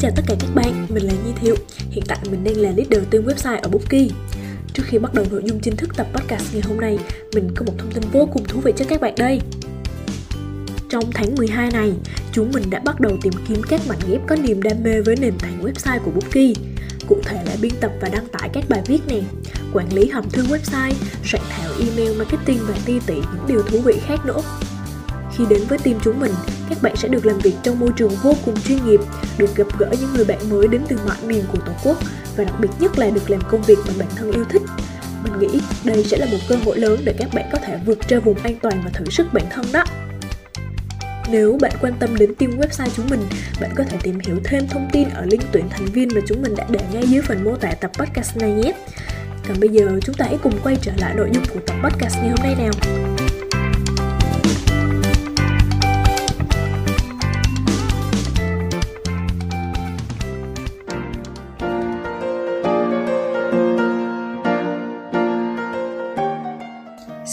chào tất cả các bạn, mình là Nhi Thiệu. Hiện tại mình đang là leader team website ở Bookie Trước khi bắt đầu nội dung chính thức tập podcast ngày hôm nay Mình có một thông tin vô cùng thú vị cho các bạn đây. Trong tháng 12 này, chúng mình đã bắt đầu tìm kiếm các mảnh ghép có niềm đam mê với nền tảng website của Bookie Cụ thể là biên tập và đăng tải các bài viết này Quản lý hầm thư website, soạn thảo email marketing và ti tỉ những điều thú vị khác nữa khi đến với team chúng mình, các bạn sẽ được làm việc trong môi trường vô cùng chuyên nghiệp, được gặp gỡ những người bạn mới đến từ mọi miền của Tổ quốc và đặc biệt nhất là được làm công việc mà bản thân yêu thích. Mình nghĩ đây sẽ là một cơ hội lớn để các bạn có thể vượt ra vùng an toàn và thử sức bản thân đó. Nếu bạn quan tâm đến team website chúng mình, bạn có thể tìm hiểu thêm thông tin ở link tuyển thành viên mà chúng mình đã để ngay dưới phần mô tả tập podcast này nhé. Còn bây giờ chúng ta hãy cùng quay trở lại nội dung của tập podcast ngày hôm nay nào.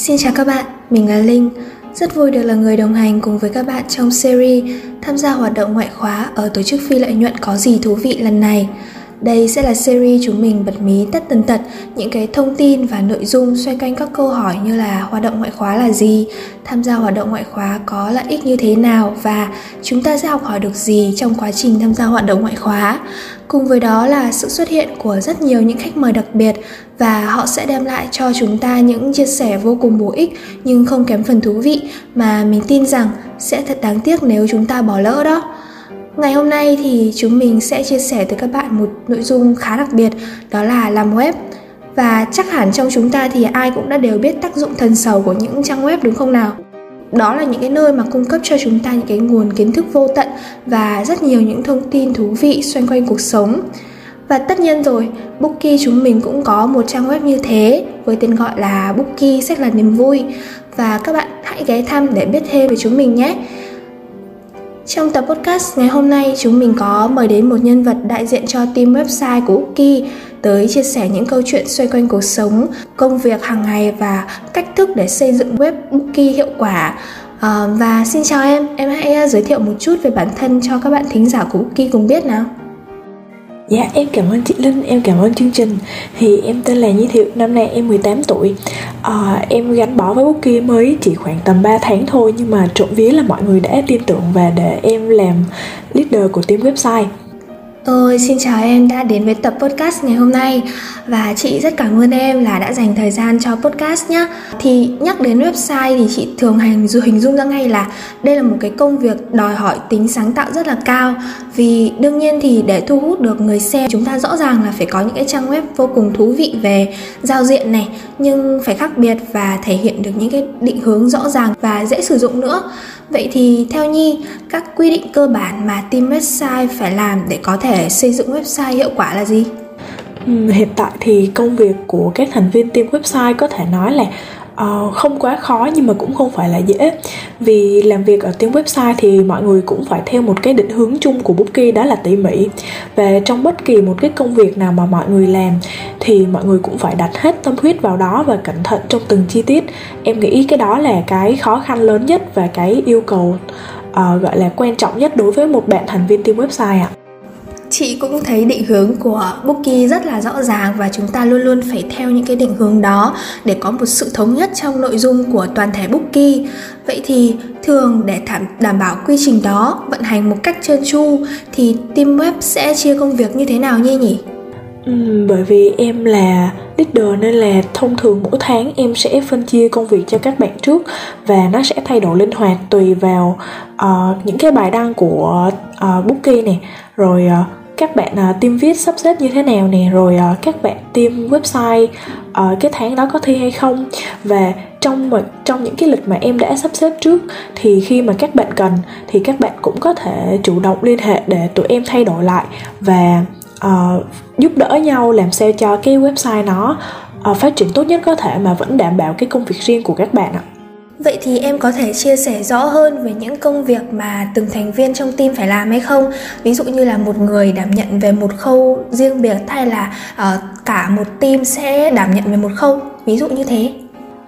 Xin chào các bạn, mình là Linh. Rất vui được là người đồng hành cùng với các bạn trong series tham gia hoạt động ngoại khóa ở tổ chức phi lợi nhuận có gì thú vị lần này. Đây sẽ là series chúng mình bật mí tất tần tật những cái thông tin và nội dung xoay quanh các câu hỏi như là hoạt động ngoại khóa là gì, tham gia hoạt động ngoại khóa có lợi ích như thế nào và chúng ta sẽ học hỏi được gì trong quá trình tham gia hoạt động ngoại khóa. Cùng với đó là sự xuất hiện của rất nhiều những khách mời đặc biệt và họ sẽ đem lại cho chúng ta những chia sẻ vô cùng bổ ích nhưng không kém phần thú vị mà mình tin rằng sẽ thật đáng tiếc nếu chúng ta bỏ lỡ đó. Ngày hôm nay thì chúng mình sẽ chia sẻ tới các bạn một nội dung khá đặc biệt đó là làm web. Và chắc hẳn trong chúng ta thì ai cũng đã đều biết tác dụng thần sầu của những trang web đúng không nào? Đó là những cái nơi mà cung cấp cho chúng ta những cái nguồn kiến thức vô tận và rất nhiều những thông tin thú vị xoay quanh cuộc sống. Và tất nhiên rồi, Bookie chúng mình cũng có một trang web như thế với tên gọi là Bookie sách là niềm vui và các bạn hãy ghé thăm để biết thêm về chúng mình nhé. Trong tập podcast ngày hôm nay, chúng mình có mời đến một nhân vật đại diện cho team website của Uki tới chia sẻ những câu chuyện xoay quanh cuộc sống, công việc hàng ngày và cách thức để xây dựng web Uki hiệu quả. À, và xin chào em, em hãy ờ, giới thiệu một chút về bản thân cho các bạn thính giả của Uki cùng biết nào. Dạ em cảm ơn chị Linh, em cảm ơn chương trình. Thì em tên là Nhi Thiệu, năm nay em 18 tuổi. À, Em gắn bó với Bookie mới chỉ khoảng tầm 3 tháng thôi Nhưng mà trộm vía là mọi người đã tin tưởng và để em làm leader của team website. Tôi xin chào em đã đến với tập podcast ngày hôm nay và chị rất cảm ơn em là đã dành thời gian cho podcast nhé. Thì nhắc đến website thì chị thường hành dù hình dung ra ngay là đây là một cái công việc đòi hỏi tính sáng tạo rất là cao vì đương nhiên thì để thu hút được người xem, chúng ta rõ ràng là phải có những cái trang web vô cùng thú vị về giao diện này, nhưng phải khác biệt và thể hiện được những cái định hướng rõ ràng và dễ sử dụng nữa. Vậy thì theo Nhi, các quy định cơ bản mà team website phải làm để có thể xây dựng website hiệu quả là gì? Ừ, hiện tại thì công việc của các thành viên team website có thể nói là uh, không quá khó nhưng mà cũng không phải là dễ. Vì làm việc ở team website thì mọi người cũng phải theo một cái định hướng chung của Bookie đó là tỉ mỉ. Và trong bất kỳ một cái công việc nào mà mọi người làm thì mọi người cũng phải đặt hết tâm huyết vào đó và cẩn thận trong từng chi tiết. Em nghĩ cái đó là cái khó khăn lớn nhất và cái yêu cầu uh, gọi là quan trọng nhất đối với một bạn thành viên team website ạ chị cũng thấy định hướng của Bookie rất là rõ ràng và chúng ta luôn luôn phải theo những cái định hướng đó để có một sự thống nhất trong nội dung của toàn thể Bookie. Vậy thì thường để đảm, đảm bảo quy trình đó vận hành một cách trơn tru thì team web sẽ chia công việc như thế nào nhỉ nhỉ? Ừ, bởi vì em là leader nên là thông thường mỗi tháng em sẽ phân chia công việc cho các bạn trước và nó sẽ thay đổi linh hoạt tùy vào uh, những cái bài đăng của uh, Bookie này rồi uh, các bạn uh, team viết sắp xếp như thế nào nè rồi uh, các bạn team website uh, cái tháng đó có thi hay không và trong mà trong những cái lịch mà em đã sắp xếp trước thì khi mà các bạn cần thì các bạn cũng có thể chủ động liên hệ để tụi em thay đổi lại và uh, giúp đỡ nhau làm sao cho cái website nó uh, phát triển tốt nhất có thể mà vẫn đảm bảo cái công việc riêng của các bạn ạ. Vậy thì em có thể chia sẻ rõ hơn về những công việc mà từng thành viên trong team phải làm hay không? Ví dụ như là một người đảm nhận về một khâu riêng biệt hay là uh, cả một team sẽ đảm nhận về một khâu, ví dụ như thế.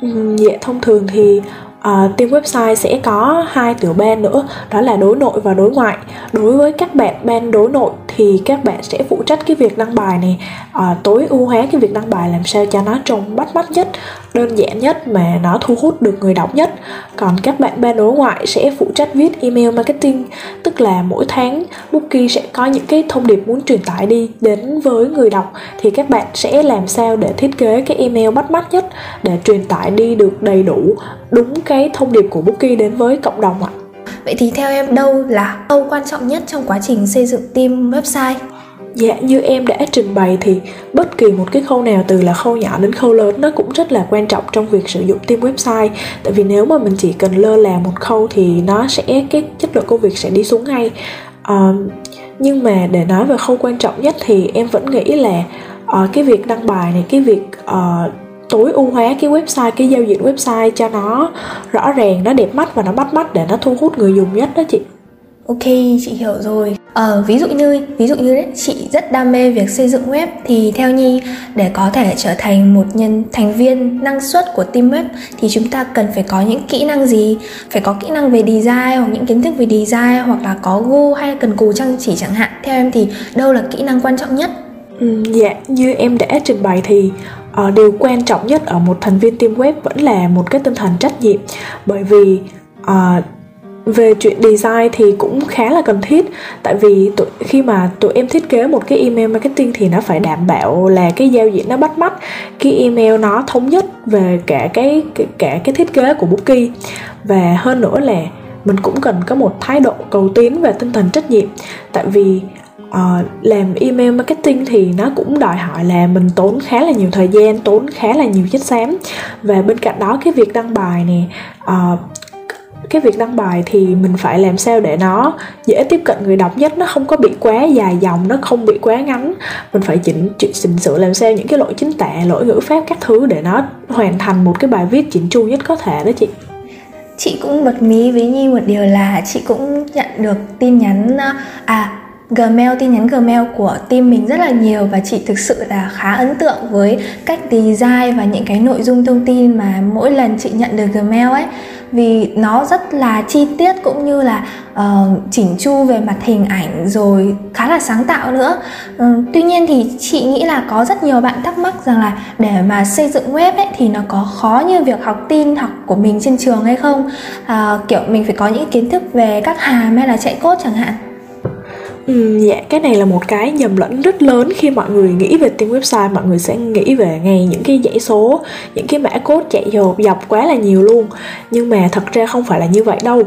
Ừ, dạ thông thường thì à, team website sẽ có hai tiểu ban nữa đó là đối nội và đối ngoại. Đối với các bạn ban đối nội thì các bạn sẽ phụ trách cái việc đăng bài này. À, tối ưu hóa cái việc đăng bài làm sao cho nó trông bắt mắt nhất đơn giản nhất mà nó thu hút được người đọc nhất còn các bạn ba đối ngoại sẽ phụ trách viết email marketing, tức là mỗi tháng Bookie sẽ có những cái thông điệp muốn truyền tải đi đến với người đọc thì các bạn sẽ làm sao để thiết kế cái email bắt mắt nhất để truyền tải đi được đầy đủ đúng cái thông điệp của Bookie đến với cộng đồng ạ Vậy thì theo em đâu là câu quan trọng nhất trong quá trình xây dựng team website? Dạ như em đã trình bày thì bất kỳ một cái khâu nào từ là khâu nhỏ đến khâu lớn nó cũng rất là quan trọng trong việc sử dụng team website. Tại vì nếu mà mình chỉ cần lơ là một khâu thì nó sẽ cái chất lượng công việc sẽ đi xuống ngay. Um, nhưng mà để nói về khâu quan trọng nhất thì em vẫn nghĩ là uh, cái việc đăng bài này cái việc uh, tối ưu hóa cái website cái giao diện website cho nó rõ ràng nó đẹp mắt và nó bắt mắt để nó thu hút người dùng nhất đó chị. Ok, chị hiểu rồi. Ờ, ví dụ như ví dụ như đấy, chị rất đam mê việc xây dựng web thì theo Nhi để có thể trở thành một nhân thành viên năng suất của team web thì chúng ta cần phải có những kỹ năng gì? Phải có kỹ năng về design hoặc những kiến thức về design hoặc là có gu hay cần cù trang chỉ chẳng hạn. Theo em thì đâu là kỹ năng quan trọng nhất? Ừ, dạ, như em đã trình bày thì uh, điều quan trọng nhất ở một thành viên team web vẫn là một cái tinh thần trách nhiệm bởi vì uh, về chuyện design thì cũng khá là cần thiết. Tại vì tụi, khi mà tụi em thiết kế một cái email marketing thì nó phải đảm bảo là cái giao diện nó bắt mắt. Cái email nó thống nhất về cả cái cả cái thiết kế của Bookie. Và hơn nữa là mình cũng cần có một thái độ cầu tiến và tinh thần trách nhiệm. Tại vì uh, làm email marketing thì nó cũng đòi hỏi là mình tốn khá là nhiều thời gian tốn khá là nhiều chất xám. Và bên cạnh đó cái việc đăng bài nè uh, cái việc đăng bài thì mình phải làm sao để nó dễ tiếp cận người đọc nhất, nó không có bị quá dài dòng, nó không bị quá ngắn. Mình phải chỉnh chỉnh sửa làm sao những cái lỗi chính tả lỗi ngữ pháp các thứ để nó hoàn thành một cái bài viết chỉnh chu nhất có thể đó chị. Chị cũng bật mí với nhi một điều là chị cũng nhận được tin nhắn à Gmail tin nhắn Gmail của team mình rất là nhiều và chị thực sự là khá ấn tượng với cách design và những cái nội dung thông tin mà mỗi lần chị nhận được Gmail ấy. Vì nó rất là chi tiết cũng như là ờ, uh, chỉnh chu về mặt hình ảnh rồi khá là sáng tạo nữa. Uh, tuy nhiên thì chị nghĩ là có rất nhiều bạn thắc mắc rằng là để mà xây dựng web ấy thì nó có khó như việc học tin học của mình trên trường hay không? Uh, kiểu mình phải có những kiến thức về các hàm hay là chạy code chẳng hạn. Ừ, dạ cái này là một cái nhầm lẫn rất lớn khi mọi người nghĩ về team website mọi người sẽ nghĩ về ngay những cái dãy số những cái mã code chạy dọc dọc quá là nhiều luôn. Nhưng mà thật ra không phải là như vậy đâu.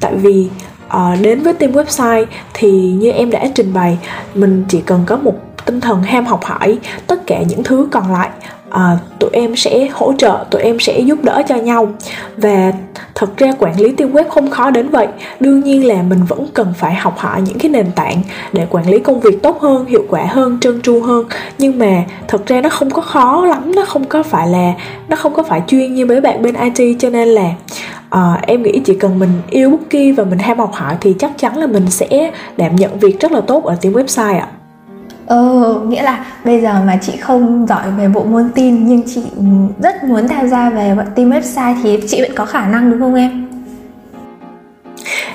Tại vì uh, đến với team website thì như em đã trình bày mình chỉ cần có một tinh thần ham học hỏi tất cả những thứ còn lại à, tụi em sẽ hỗ trợ tụi em sẽ giúp đỡ cho nhau. Và thật ra quản lý team web không khó đến vậy. Đương nhiên là mình vẫn cần phải học hỏi những cái nền tảng để quản lý công việc tốt hơn hiệu quả hơn trơn tru hơn. Nhưng mà thật ra nó không có khó lắm nó không có phải là nó không có phải chuyên như mấy bạn bên it cho nên là à, em nghĩ chỉ cần mình yêu bookie và mình ham học hỏi thì chắc chắn là mình sẽ đảm nhận việc rất là tốt ở team website ạ. Ờ, nghĩa là bây giờ mà chị không giỏi về bộ môn tin nhưng chị rất muốn tham gia về team website thì chị vẫn có khả năng đúng không em?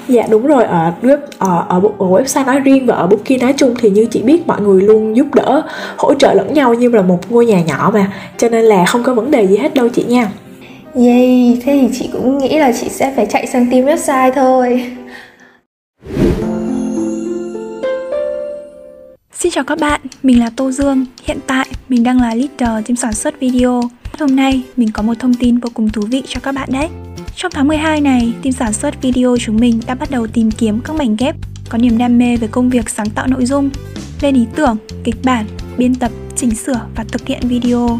Dạ đúng rồi ở web ở, ở, ở website nói riêng và ở Booking nói chung thì như chị biết mọi người luôn giúp đỡ hỗ trợ lẫn nhau như là một ngôi nhà nhỏ mà cho nên là không có vấn đề gì hết đâu chị nha. Yay, thế thì chị cũng nghĩ là chị sẽ phải chạy sang team website thôi. Xin chào các bạn, mình là Tô Dương. Hiện tại mình đang là leader team sản xuất video. Hôm nay mình có một thông tin vô cùng thú vị cho các bạn đấy. Trong tháng 12 này, team sản xuất video chúng mình đã bắt đầu tìm kiếm các mảnh ghép có niềm đam mê về công việc sáng tạo nội dung. lên ý tưởng, kịch bản, biên tập, chỉnh sửa và thực hiện video.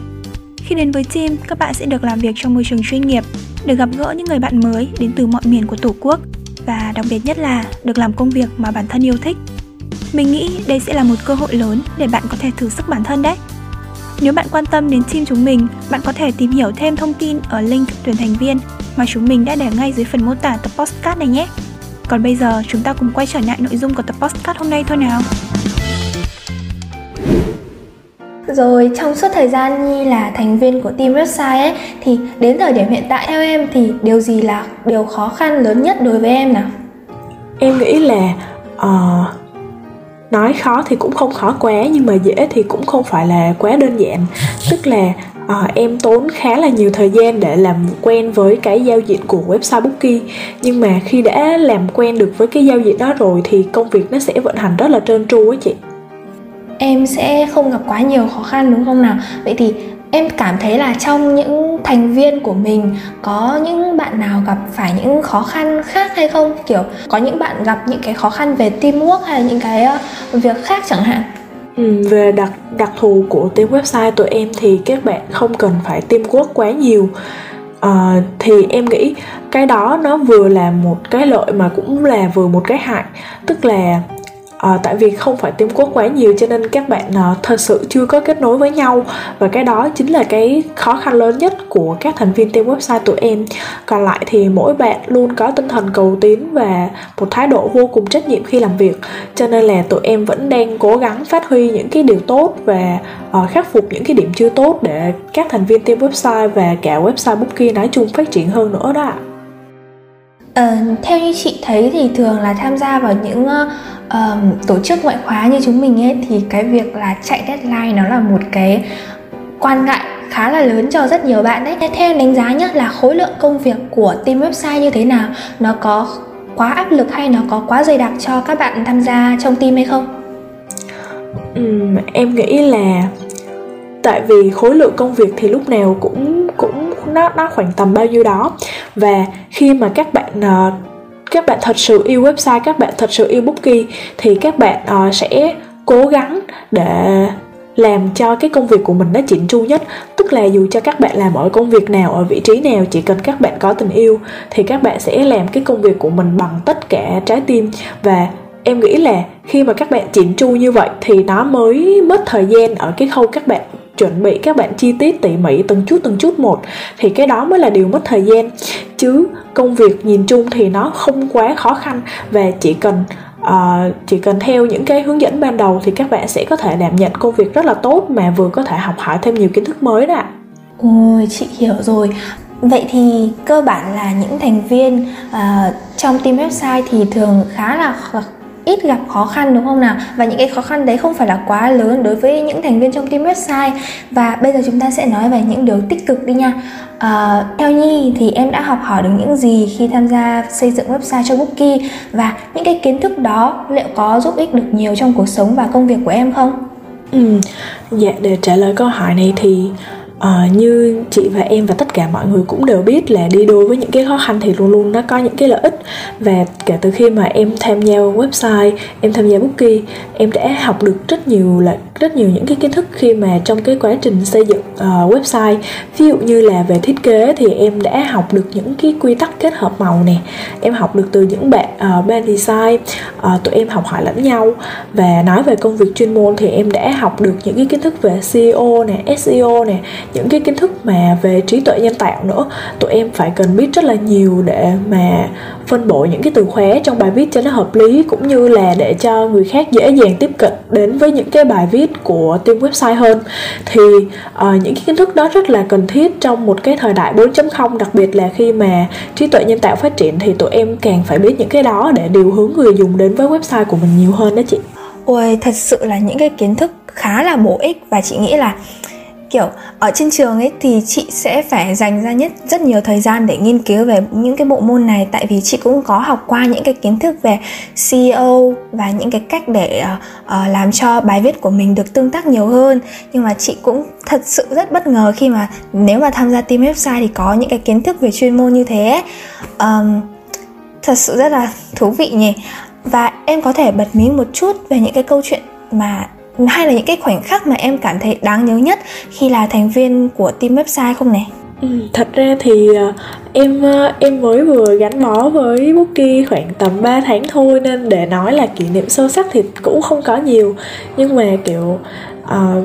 Khi đến với team, các bạn sẽ được làm việc trong môi trường chuyên nghiệp, được gặp gỡ những người bạn mới đến từ mọi miền của Tổ quốc và đặc biệt nhất là được làm công việc mà bản thân yêu thích. Mình nghĩ đây sẽ là một cơ hội lớn để bạn có thể thử sức bản thân đấy. Nếu bạn quan tâm đến team chúng mình, bạn có thể tìm hiểu thêm thông tin ở link tuyển thành viên mà chúng mình đã để ngay dưới phần mô tả tập podcast này nhé. Còn bây giờ chúng ta cùng quay trở lại nội dung của tập podcast hôm nay thôi nào. Rồi trong suốt thời gian Nhi là thành viên của team website ấy thì đến thời điểm hiện tại theo em thì điều gì là điều khó khăn lớn nhất đối với em nào? Em nghĩ là uh, nói khó thì cũng không khó quá nhưng mà dễ thì cũng không phải là quá đơn giản. Tức là à, em tốn khá là nhiều thời gian để làm quen với cái giao diện của website Bookie. Nhưng mà khi đã làm quen được với cái giao diện đó rồi thì công việc nó sẽ vận hành rất là trơn tru á chị. Em sẽ không gặp quá nhiều khó khăn đúng không nào? Vậy thì em cảm thấy là trong những thành viên của mình có những bạn nào gặp phải những khó khăn khác hay không? Kiểu có những bạn gặp những cái khó khăn về teamwork hay là những cái ờ, việc khác chẳng hạn? Ừ, về đặc đặc thù của team website tụi em thì các bạn không cần phải teamwork quá nhiều. À, thì em nghĩ cái đó nó vừa là một cái lợi mà cũng là vừa một cái hại. Tức là à, tại vì không phải tiêm quốc quá nhiều cho nên các bạn à, thật sự chưa có kết nối với nhau. Và cái đó chính là cái khó khăn lớn nhất của các thành viên team website tụi em. Còn lại thì mỗi bạn luôn có tinh thần cầu tiến và một thái độ vô cùng trách nhiệm khi làm việc. Cho nên là tụi em vẫn đang cố gắng phát huy những cái điều tốt và uh, khắc phục những cái điểm chưa tốt để các thành viên team website và cả website booking nói chung phát triển hơn nữa đó Ờ, theo như chị thấy thì thường là tham gia vào những uh, tổ chức ngoại khóa như chúng mình ấy thì cái việc là chạy deadline nó là một cái quan ngại khá là lớn cho rất nhiều bạn đấy. Theo đánh giá nhé là khối lượng công việc của team website như thế nào? Nó có quá áp lực hay nó có quá dày đặc cho các bạn tham gia trong team hay không? Uhm, em nghĩ là tại vì khối lượng công việc thì lúc nào cũng cũng nó nó khoảng tầm bao nhiêu đó và khi mà các bạn uh, các bạn thật sự yêu website các bạn thật sự yêu bookie thì các bạn uh, sẽ cố gắng để làm cho cái công việc của mình nó chỉnh chu nhất. Tức là dù cho các bạn làm ở công việc nào ở vị trí nào chỉ cần các bạn có tình yêu thì các bạn sẽ làm cái công việc của mình bằng tất cả trái tim. Và em nghĩ là khi mà các bạn chỉnh chu như vậy thì nó mới mất thời gian ở cái khâu các bạn chuẩn bị các bạn chi tiết tỉ mỉ từng chút từng chút một thì cái đó mới là điều mất thời gian. Chứ công việc nhìn chung thì nó không quá khó khăn và chỉ cần uh, chỉ cần theo những cái hướng dẫn ban đầu thì các bạn sẽ có thể đảm nhận công việc rất là tốt mà vừa có thể học hỏi thêm nhiều kiến thức mới đó Ôi chị hiểu rồi. Vậy thì cơ bản là những thành viên uh, trong team website thì thường khá là ít gặp khó khăn đúng không nào? Và những cái khó khăn đấy không phải là quá lớn đối với những thành viên trong team website. Và bây giờ chúng ta sẽ nói về những điều tích cực đi nha. À, theo nhi thì em đã học hỏi được những gì khi tham gia xây dựng website cho bookie? Và những cái kiến thức đó liệu có giúp ích được nhiều trong cuộc sống và công việc của em không? Ừ dạ để trả lời câu hỏi này thì uh, như chị và em và tất cả mọi người cũng đều biết là đi đôi với những cái khó khăn thì luôn luôn nó có những cái lợi ích. Và kể từ khi mà em tham gia website em tham gia bookie em đã học được rất nhiều là rất nhiều những cái kiến thức khi mà trong cái quá trình xây dựng uh, website. Ví dụ như là về thiết kế thì em đã học được những cái quy tắc kết hợp màu nè em học được từ những bạn uh, ban design uh, tụi em học hỏi lẫn nhau. Và nói về công việc chuyên môn thì em đã học được những cái kiến thức về SEO nè SEO nè những cái kiến thức mà về trí tuệ nhân tạo nữa. Tụi em phải cần biết rất là nhiều để mà phân bổ những cái từ khóa trong bài viết cho nó hợp lý cũng như là để cho người khác dễ dàng tiếp cận đến với những cái bài viết của team website hơn. Thì uh, những cái kiến thức đó rất là cần thiết trong một cái thời đại 4.0 đặc biệt là khi mà trí tuệ nhân tạo phát triển thì tụi em càng phải biết những cái đó để điều hướng người dùng đến với website của mình nhiều hơn đó chị. Ôi thật sự là những cái kiến thức khá là bổ ích và chị nghĩ là kiểu ở trên trường ấy thì chị sẽ phải dành ra nhất rất nhiều thời gian để nghiên cứu về những cái bộ môn này. Tại vì chị cũng có học qua những cái kiến thức về SEO và những cái cách để uh, uh, làm cho bài viết của mình được tương tác nhiều hơn. Nhưng mà chị cũng thật sự rất bất ngờ khi mà nếu mà tham gia team website thì có những cái kiến thức về chuyên môn như thế. Um, thật sự rất là thú vị nhỉ và em có thể bật mí một chút về những cái câu chuyện mà hay là những cái khoảnh khắc mà em cảm thấy đáng nhớ nhất khi là thành viên của team website không này? Ừ, thật ra thì ờ, em ờ, em mới vừa gắn bó với Bookie khoảng tầm 3 tháng thôi nên để nói là kỷ niệm sâu sắc thì cũng không có nhiều nhưng mà kiểu uh,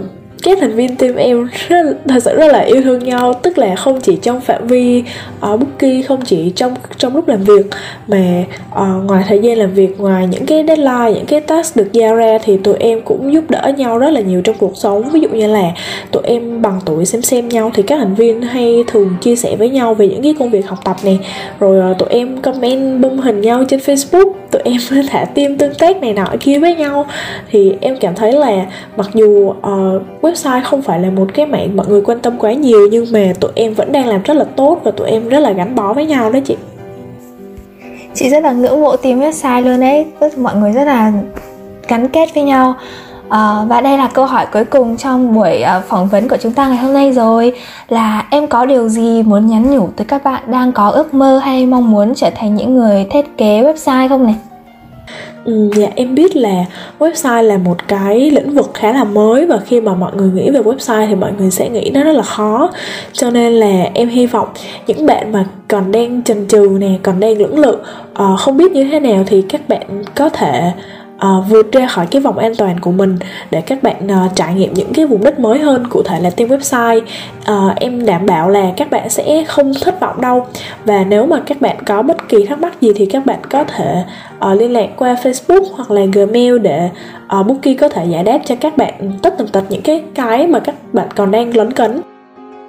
các thành viên team em rất, thật sự rất là yêu thương nhau. Tức là không chỉ trong phạm vi ờ, ở uh, bookie không chỉ trong trong lúc làm việc mà uh, ngoài thời gian làm việc ngoài những cái deadline những cái task được giao ra thì tụi em cũng giúp đỡ nhau rất là nhiều trong cuộc sống. Ví dụ như là tụi em bằng tuổi xem xem nhau thì các thành viên hay thường chia sẻ với nhau về những cái công việc học tập này rồi uh, tụi em comment bung hình nhau trên facebook tụi em thả tim tương tác này nọ kia với nhau. Thì em cảm thấy là mặc dù uh, website không phải là một cái mạng mọi người quan tâm quá nhiều nhưng mà tụi em vẫn đang làm rất là tốt và tụi em rất là gắn bó với nhau đó chị. Chị rất là ngưỡng mộ team website luôn đấy mọi người rất là gắn kết với nhau. À, và đây là câu hỏi cuối cùng trong buổi uh, phỏng vấn của chúng ta ngày hôm nay rồi là em có điều gì muốn nhắn nhủ tới các bạn đang có ước mơ hay mong muốn trở thành những người thiết kế website không này? Ừ, dạ em biết là website là một cái lĩnh vực khá là mới và khi mà mọi người nghĩ về website thì mọi người sẽ nghĩ nó rất là khó cho nên là em hy vọng những bạn mà còn đang chần chừ nè còn đang lưỡng lự uh, không biết như thế nào thì các bạn có thể uh, vượt ra khỏi cái vòng an toàn của mình để các bạn uh, trải nghiệm những cái vùng đất mới hơn cụ thể là tên website. Uh, em đảm bảo là các bạn sẽ không thất vọng đâu. Và nếu mà các bạn có bất kỳ thắc mắc gì thì các bạn có thể uh, liên lạc qua Facebook hoặc là Gmail để uh, Bookie có thể giải đáp cho các bạn tất tần tật những cái cái mà các bạn còn đang lấn cấn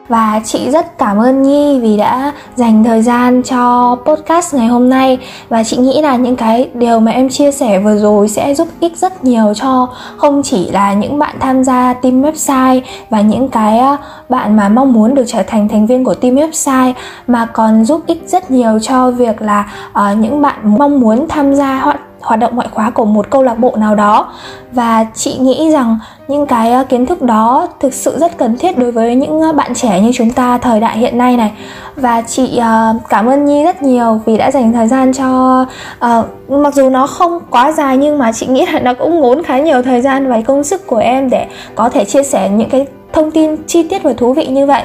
và chị rất cảm ơn Nhi vì đã dành thời gian cho podcast ngày hôm nay. Và chị nghĩ là những cái điều mà em chia sẻ vừa rồi sẽ giúp ích rất nhiều cho không chỉ là những bạn tham gia team website và những cái à, bạn mà mong muốn được trở thành thành viên của team website mà còn giúp ích rất nhiều cho việc là uh, những bạn mong muốn tham gia hoạt hoạt động ngoại khóa của một câu lạc bộ nào đó. Và chị nghĩ rằng những cái ờ, kiến thức đó thực sự rất cần thiết đối với những ờ, bạn trẻ như chúng ta thời đại hiện nay này. Và chị ờ, cảm ơn nhi rất nhiều vì đã dành thời gian cho uh, mặc dù nó không quá dài nhưng mà chị nghĩ là nó cũng ngốn khá nhiều thời gian và công sức của em để có thể chia sẻ những cái thông tin chi tiết và thú vị như vậy.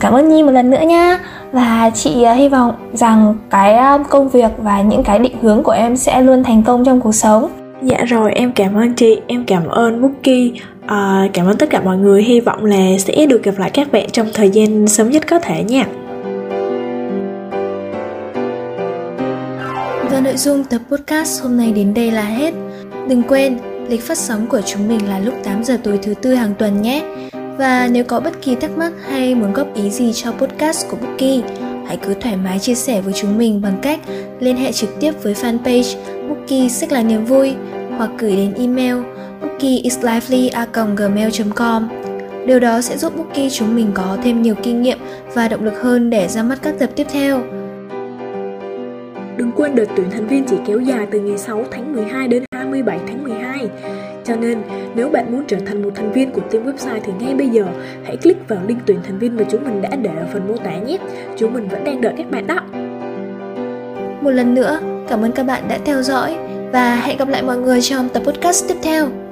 Cảm ơn nhi một lần nữa nha. Và chị uh, hy vọng rằng cái uh, công việc và những cái định hướng của em sẽ luôn thành công trong cuộc sống. Dạ rồi em cảm ơn chị em cảm ơn Bookie uh, cảm ơn tất cả mọi người. Hy vọng là sẽ được gặp lại các bạn trong thời gian sớm nhất có thể nha. Và nội dung tập podcast hôm nay đến đây là hết. Đừng quên Lịch phát sóng của chúng mình là lúc 8 giờ tối thứ tư hàng tuần nhé. Và nếu có bất kỳ thắc mắc hay muốn góp ý gì cho podcast của Bookie, hãy cứ thoải mái chia sẻ với chúng mình bằng cách liên hệ trực tiếp với fanpage Bookie Sách là niềm vui hoặc gửi đến email bookieisLively@gmail.com. Điều đó sẽ giúp Bookie chúng mình có thêm nhiều kinh nghiệm và động lực hơn để ra mắt các tập tiếp theo. Đừng quên đợt tuyển thành viên chỉ kéo dài từ ngày 6 tháng 12 đến 27 tháng 12. Cho nên, nếu bạn muốn trở thành một thành viên của team website thì ngay bây giờ hãy click vào link tuyển thành viên mà chúng mình đã để ở phần mô tả nhé. Chúng mình vẫn đang đợi các bạn đó. Một lần nữa, cảm ơn các bạn đã theo dõi và hẹn gặp lại mọi người trong tập podcast tiếp theo.